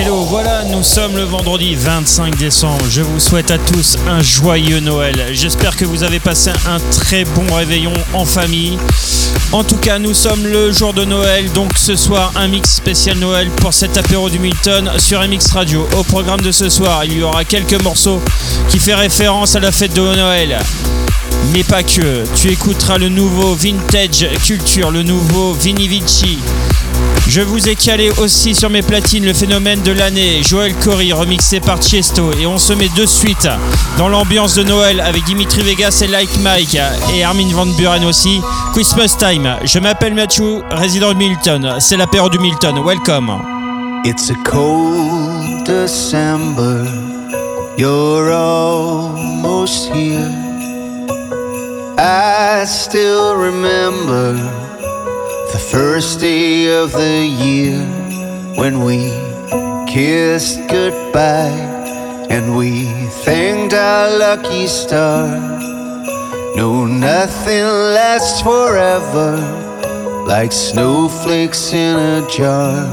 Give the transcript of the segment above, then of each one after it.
Hello, voilà, nous sommes le vendredi 25 décembre. Je vous souhaite à tous un joyeux Noël. J'espère que vous avez passé un très bon réveillon en famille. En tout cas, nous sommes le jour de Noël, donc ce soir un mix spécial Noël pour cet apéro du Milton sur MX Radio. Au programme de ce soir, il y aura quelques morceaux qui font référence à la fête de Noël. Mais pas que, tu écouteras le nouveau Vintage Culture, le nouveau Vini Vici, je vous ai calé aussi sur mes platines le phénomène de l'année, Joël Cory remixé par Chiesto et on se met de suite dans l'ambiance de Noël avec Dimitri Vegas et Like Mike et Armin Van Buren aussi. Christmas Time. Je m'appelle Mathieu, résident de Milton. C'est l'apéro du Milton. Welcome. It's a cold December. You're almost here. I still remember. The first day of the year when we kissed goodbye and we thanked our lucky star. No, nothing lasts forever like snowflakes in a jar.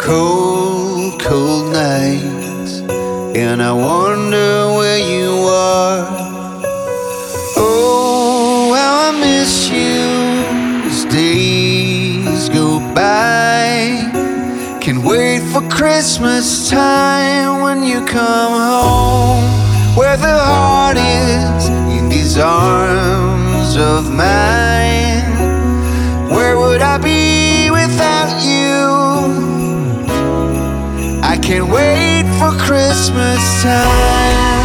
Cold, cold nights, and I wonder where you are. Oh, how I miss you by. Can wait for Christmas time when you come home, where the heart is in these arms of mine. Where would I be without you? I can't wait for Christmas time.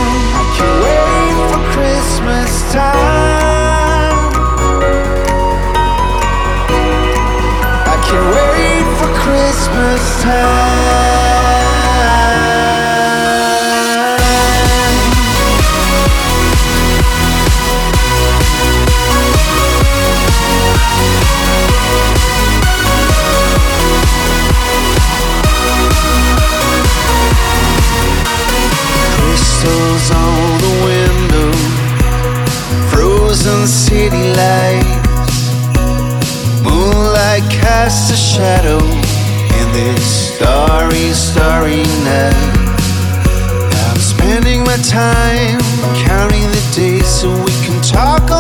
Crystals on the window, frozen city lights, moonlight casts a shadow this starry, starry night. I'm spending my time counting the days so we can talk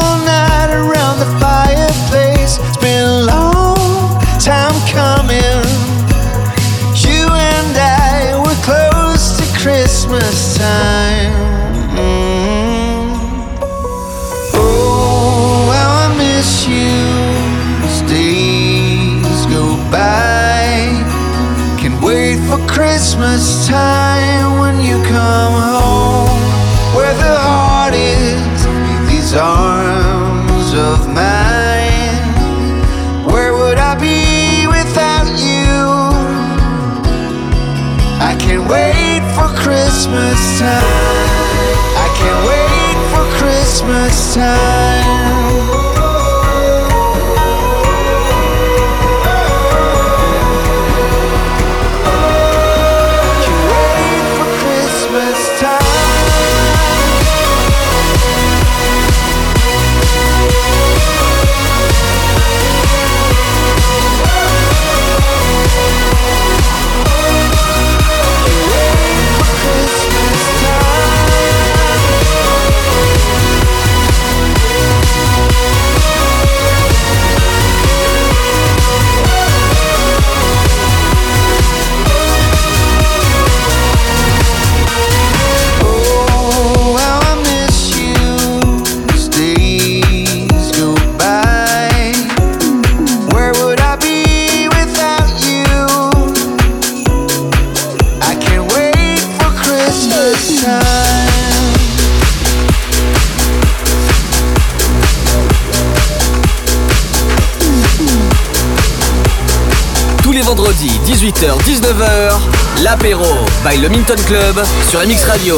l'apéro by le Minton Club sur MX Radio.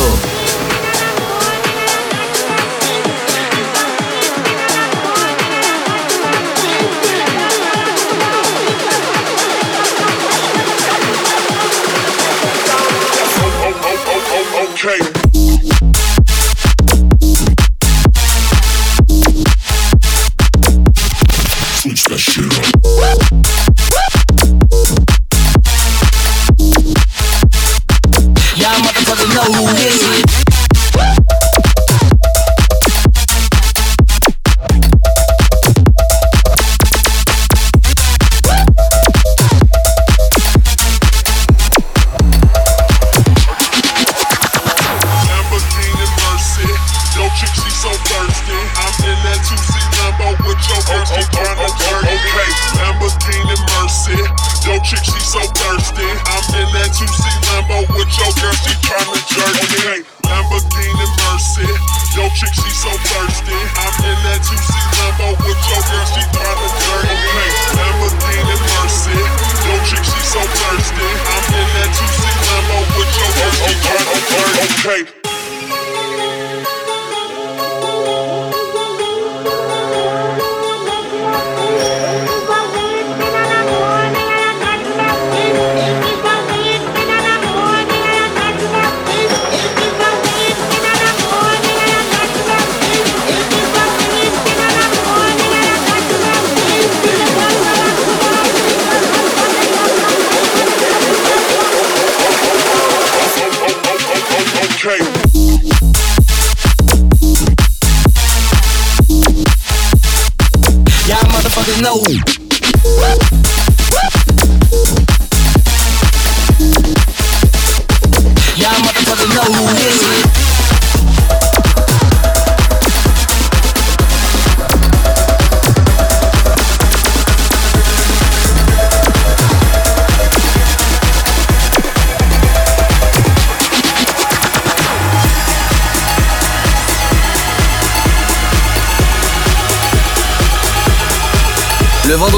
Não.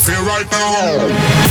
feel right now.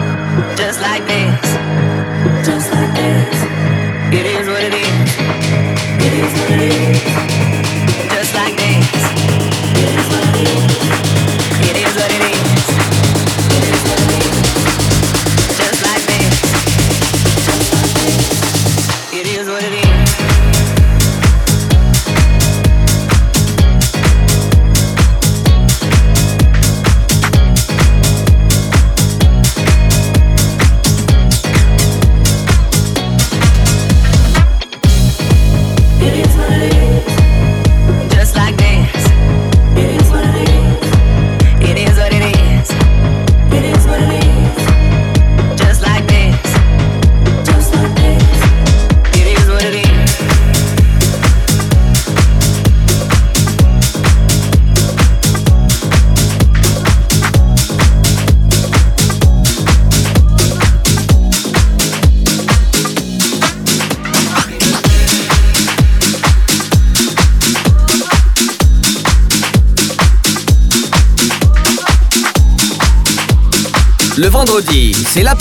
Just like this. Just like this.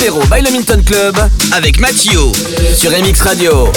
L'apéro by le Minton Club avec Mathieu sur MX Radio.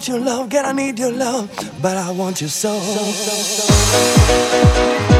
want your love, girl, I need your love, but I want you so. so, so, so.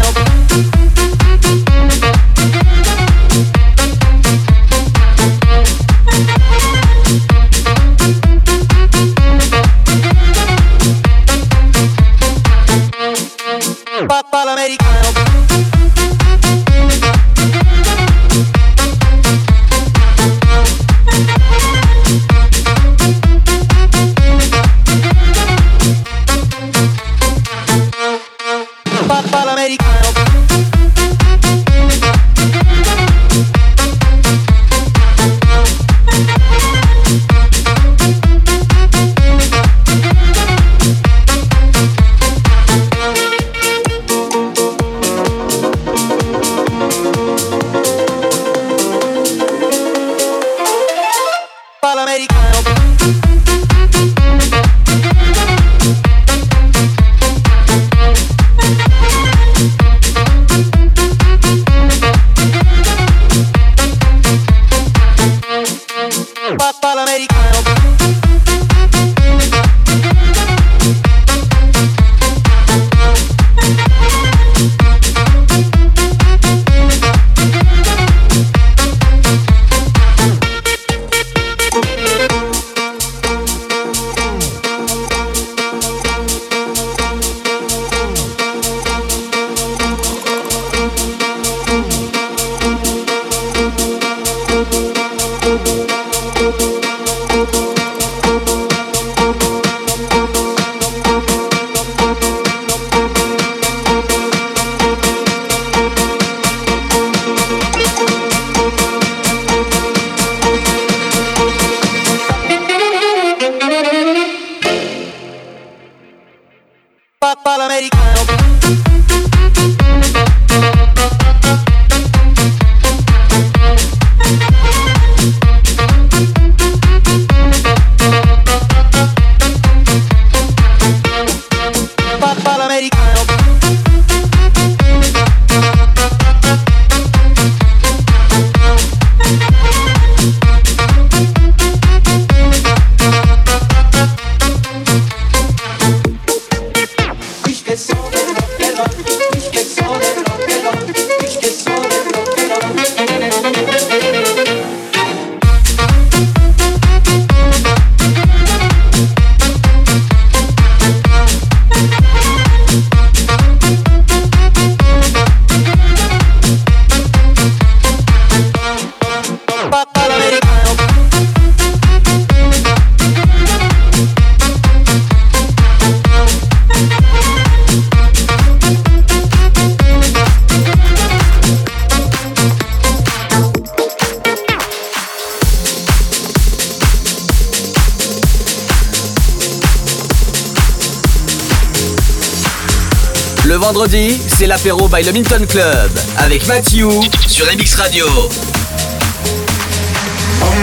c'est l'apéro by le Minton Club avec Matthew sur MX Radio. Oh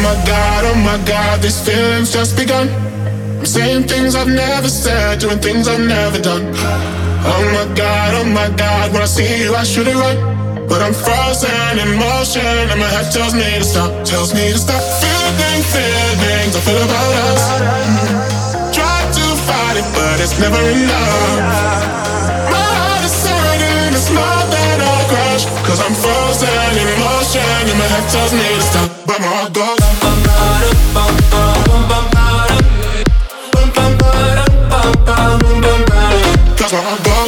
my god, oh my god, this feeling's just begun. I'm saying things I've never said, doing things I've never done. Oh my god, oh my god, when I see you, I should it right. But I'm frozen in motion, and my head tells me to stop, tells me to stop. Feeling, feelings I feel about us. Try to fight it, but it's never enough. Cause I'm frozen in motion And my head tells me to stop But my heart goes Cause my heart goes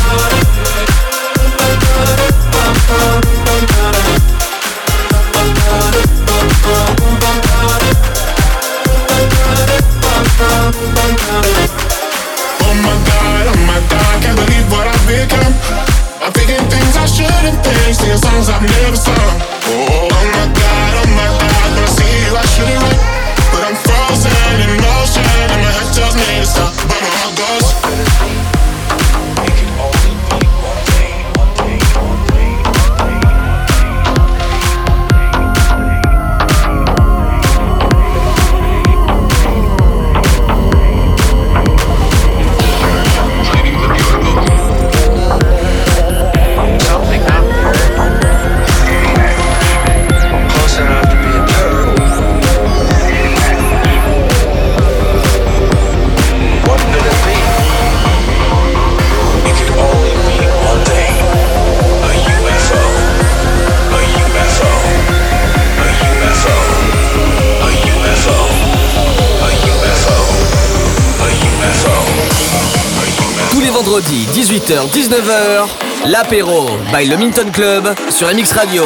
18h-19h, l'apéro by le Minton Club sur MX Radio.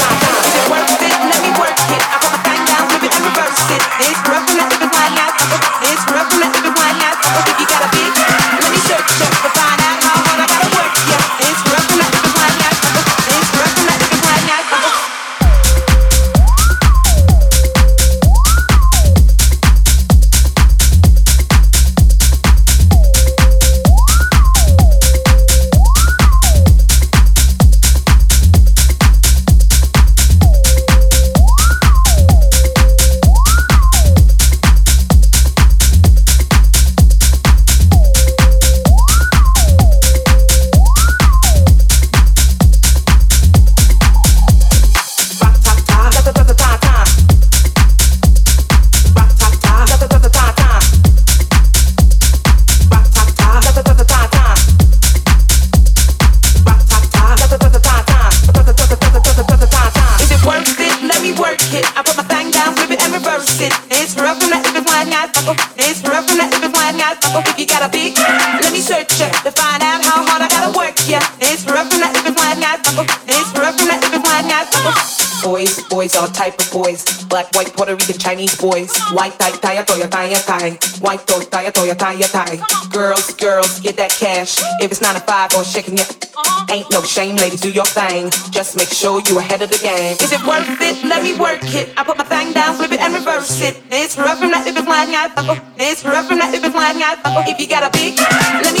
White, Chinese boys. White tie, tie, toya, tie, tie. White toy, tie, toya, tie, tie. Girls, girls, get that cash. If it's nine to five or shaking it, ain't no shame, ladies, do your thing. Just make sure you ahead of the game. Is it worth it? Let me work it. I put my thing down, flip it and reverse it. It's rough from that if it's flying out. It's rough from that if it's flying out. If you got a big, let me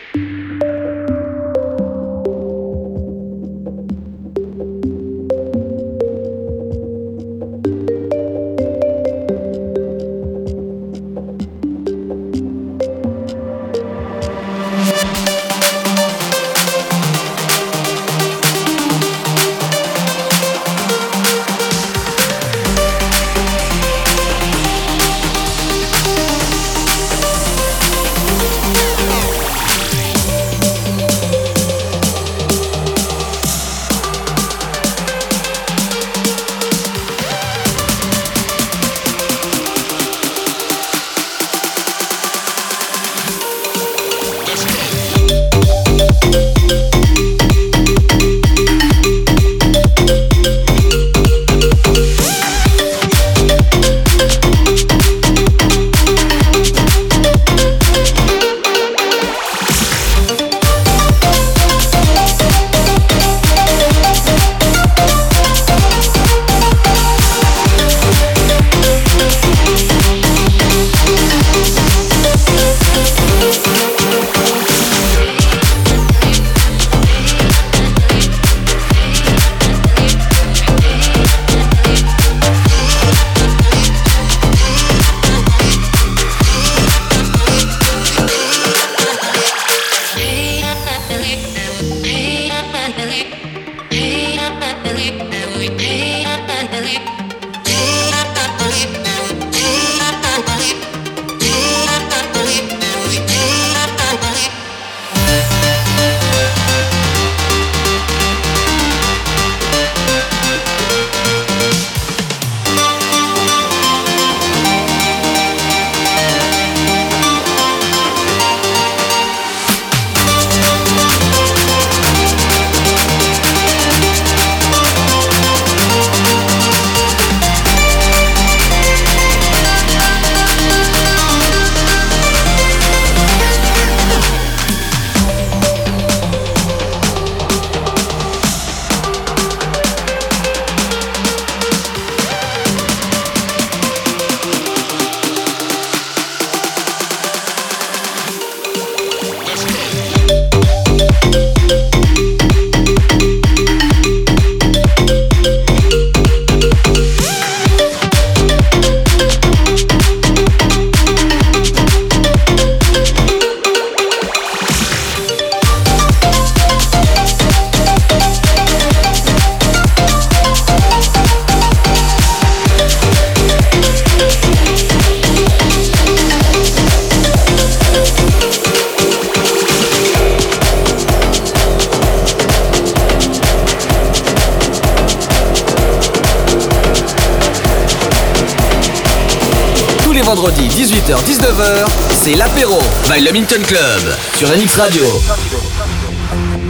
Cotton Club sur la Mix Radio.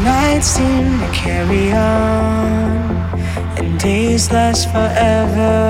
Nights seem to carry on, and days last forever.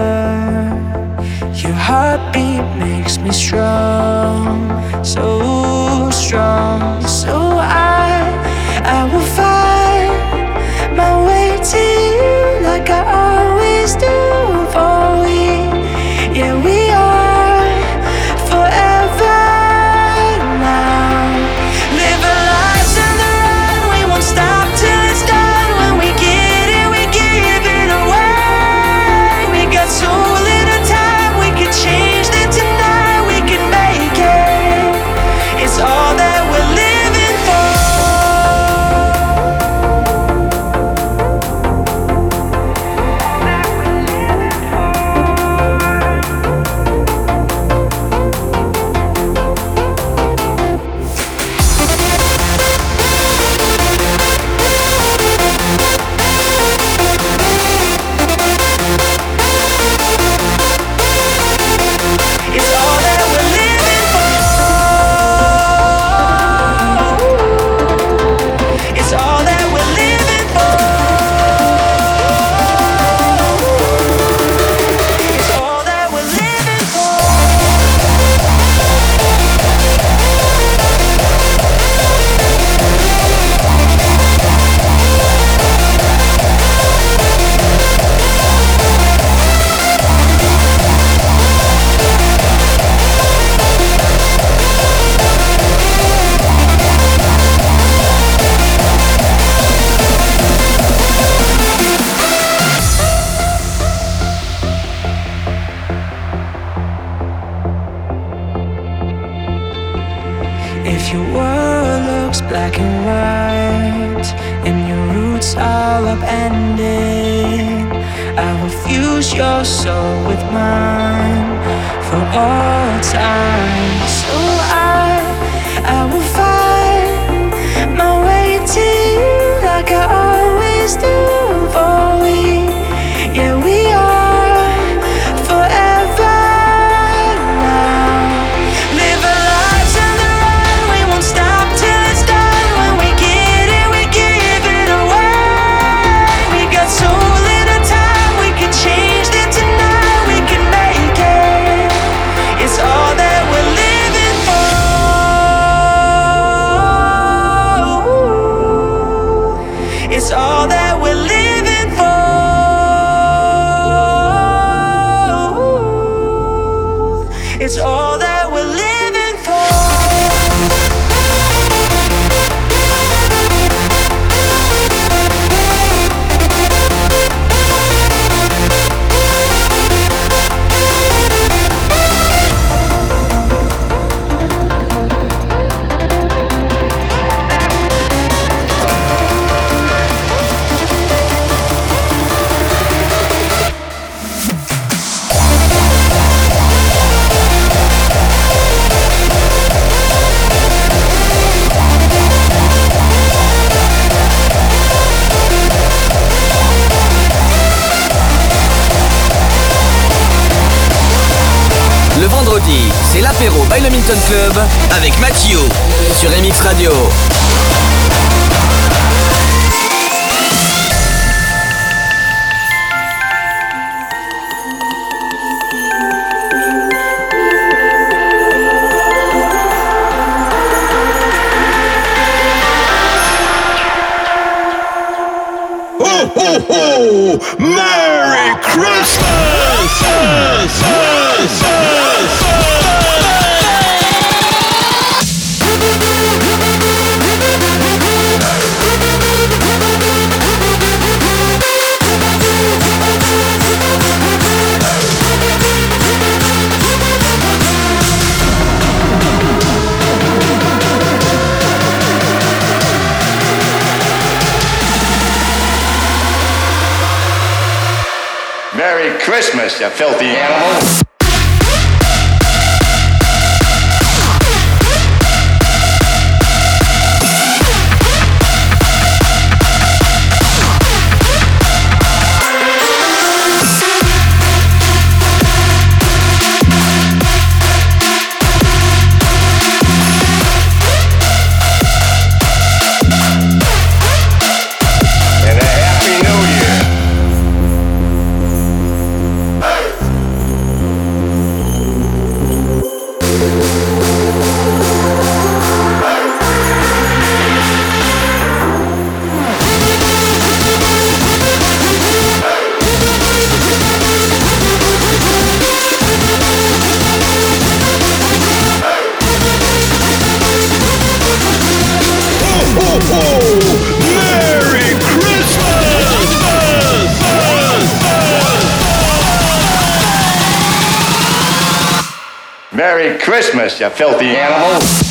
Christmas, you filthy animal.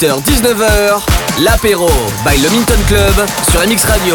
18h-19h, l'apéro by le Minton Club sur MX Radio.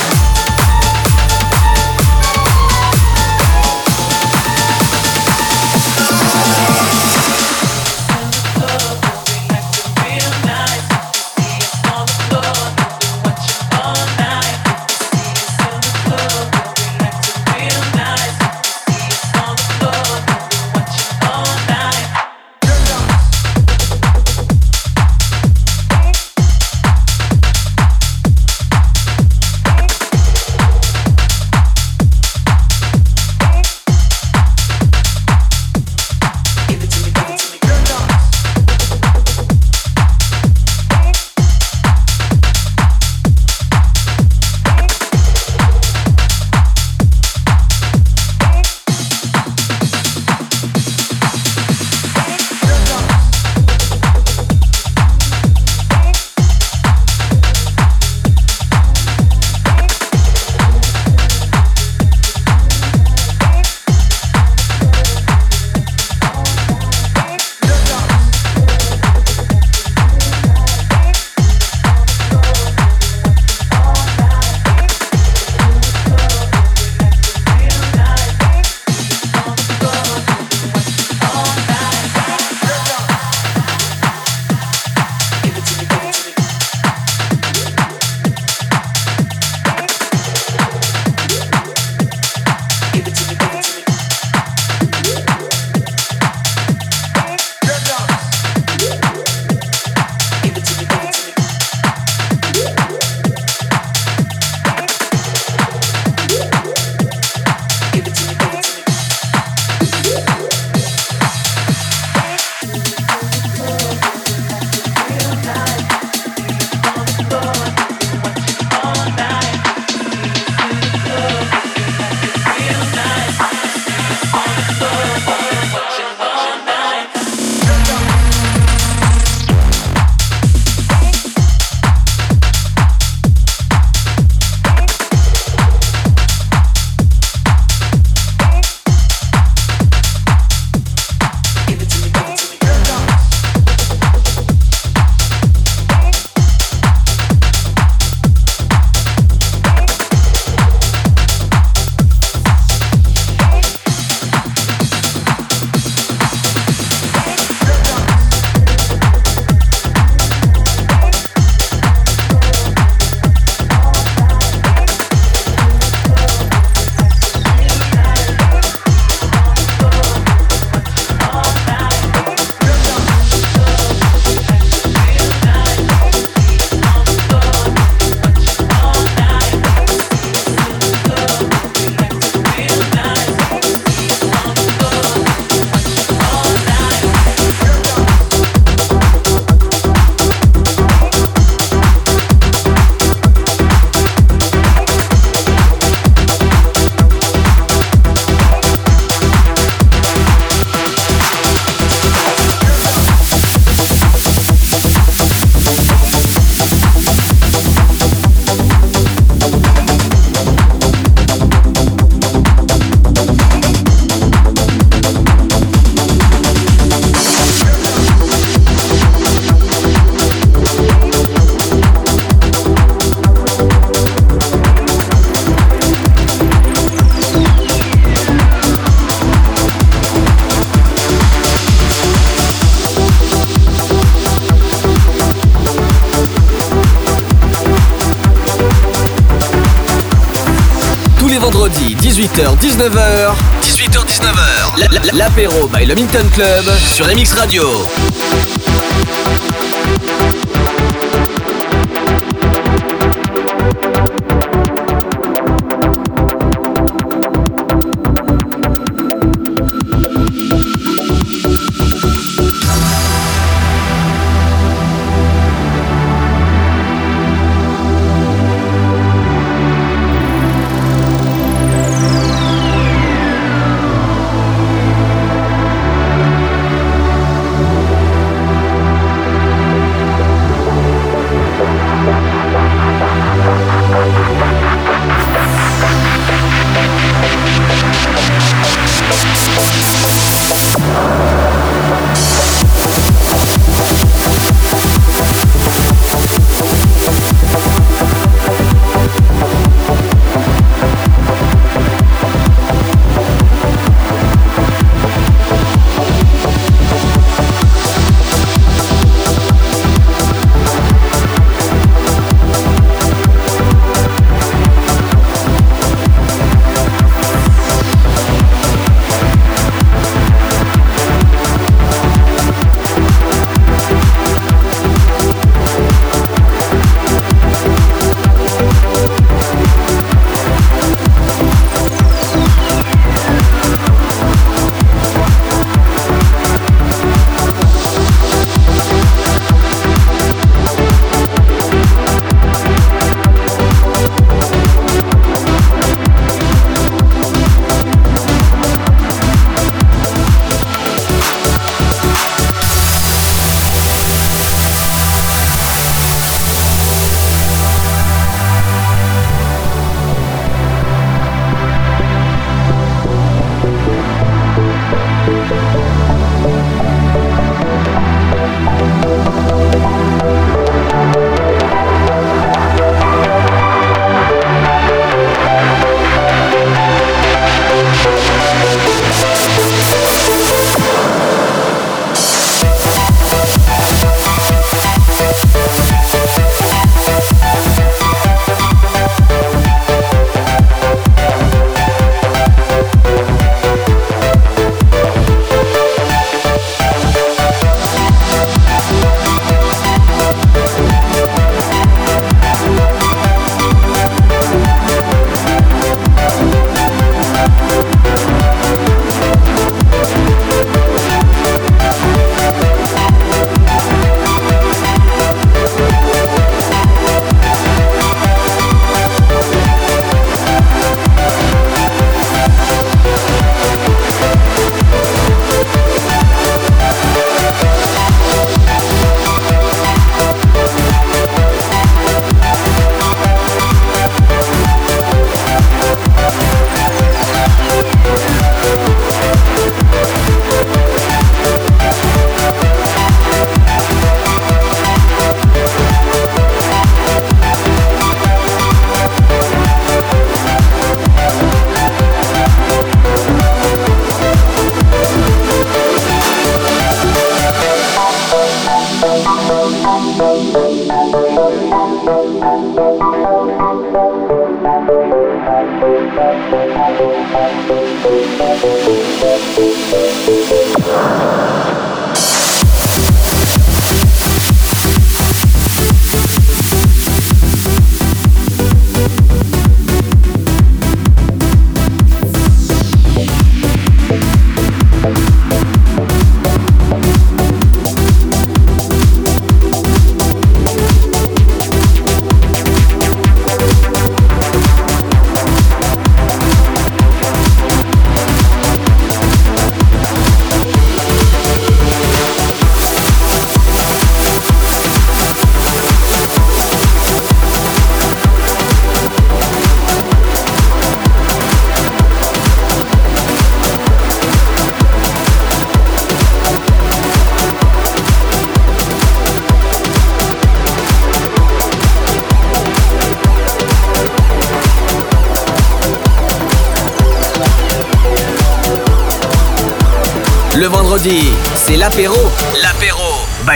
By le Minton Club sur MX Radio.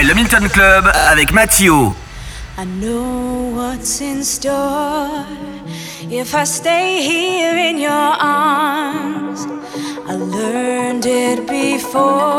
le Milton Club avec Mathieu. I know what's in store if I stay here in your arms. I learned it before.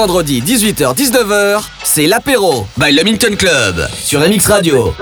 vendredi 18h-19h, c'est l'apéro by le Minton Club sur MX Radio.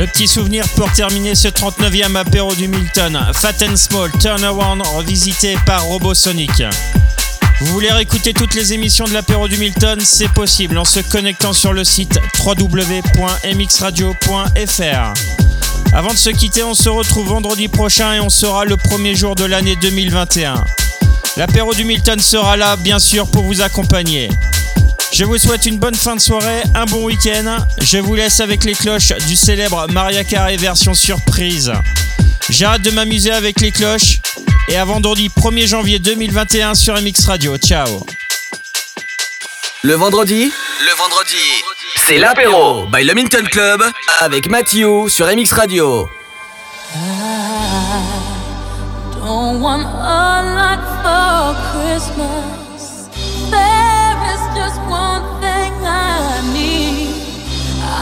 Mathieu. petit souvenir pour terminer ce 39e apéro du Milton. Fat and Small Turnaround revisité par Robosonic. Vous voulez réécouter toutes les émissions de l'apéro du Milton? C'est possible en se connectant sur le site www.mxradio.fr. Avant de se quitter, on se retrouve vendredi prochain et on sera le premier jour de l'année 2021. L'apéro du Milton sera là, bien sûr, pour vous accompagner. Je vous souhaite une bonne fin de soirée, un bon week-end. Je vous laisse avec les cloches du célèbre Maria Carey version surprise. J'arrête de m'amuser avec les cloches et à vendredi 1er janvier 2021 sur MX Radio. Ciao. Le vendredi Le vendredi, c'est l'apéro by le Minton Club avec Mathieu sur MX Radio. Don't want a lot for Christmas.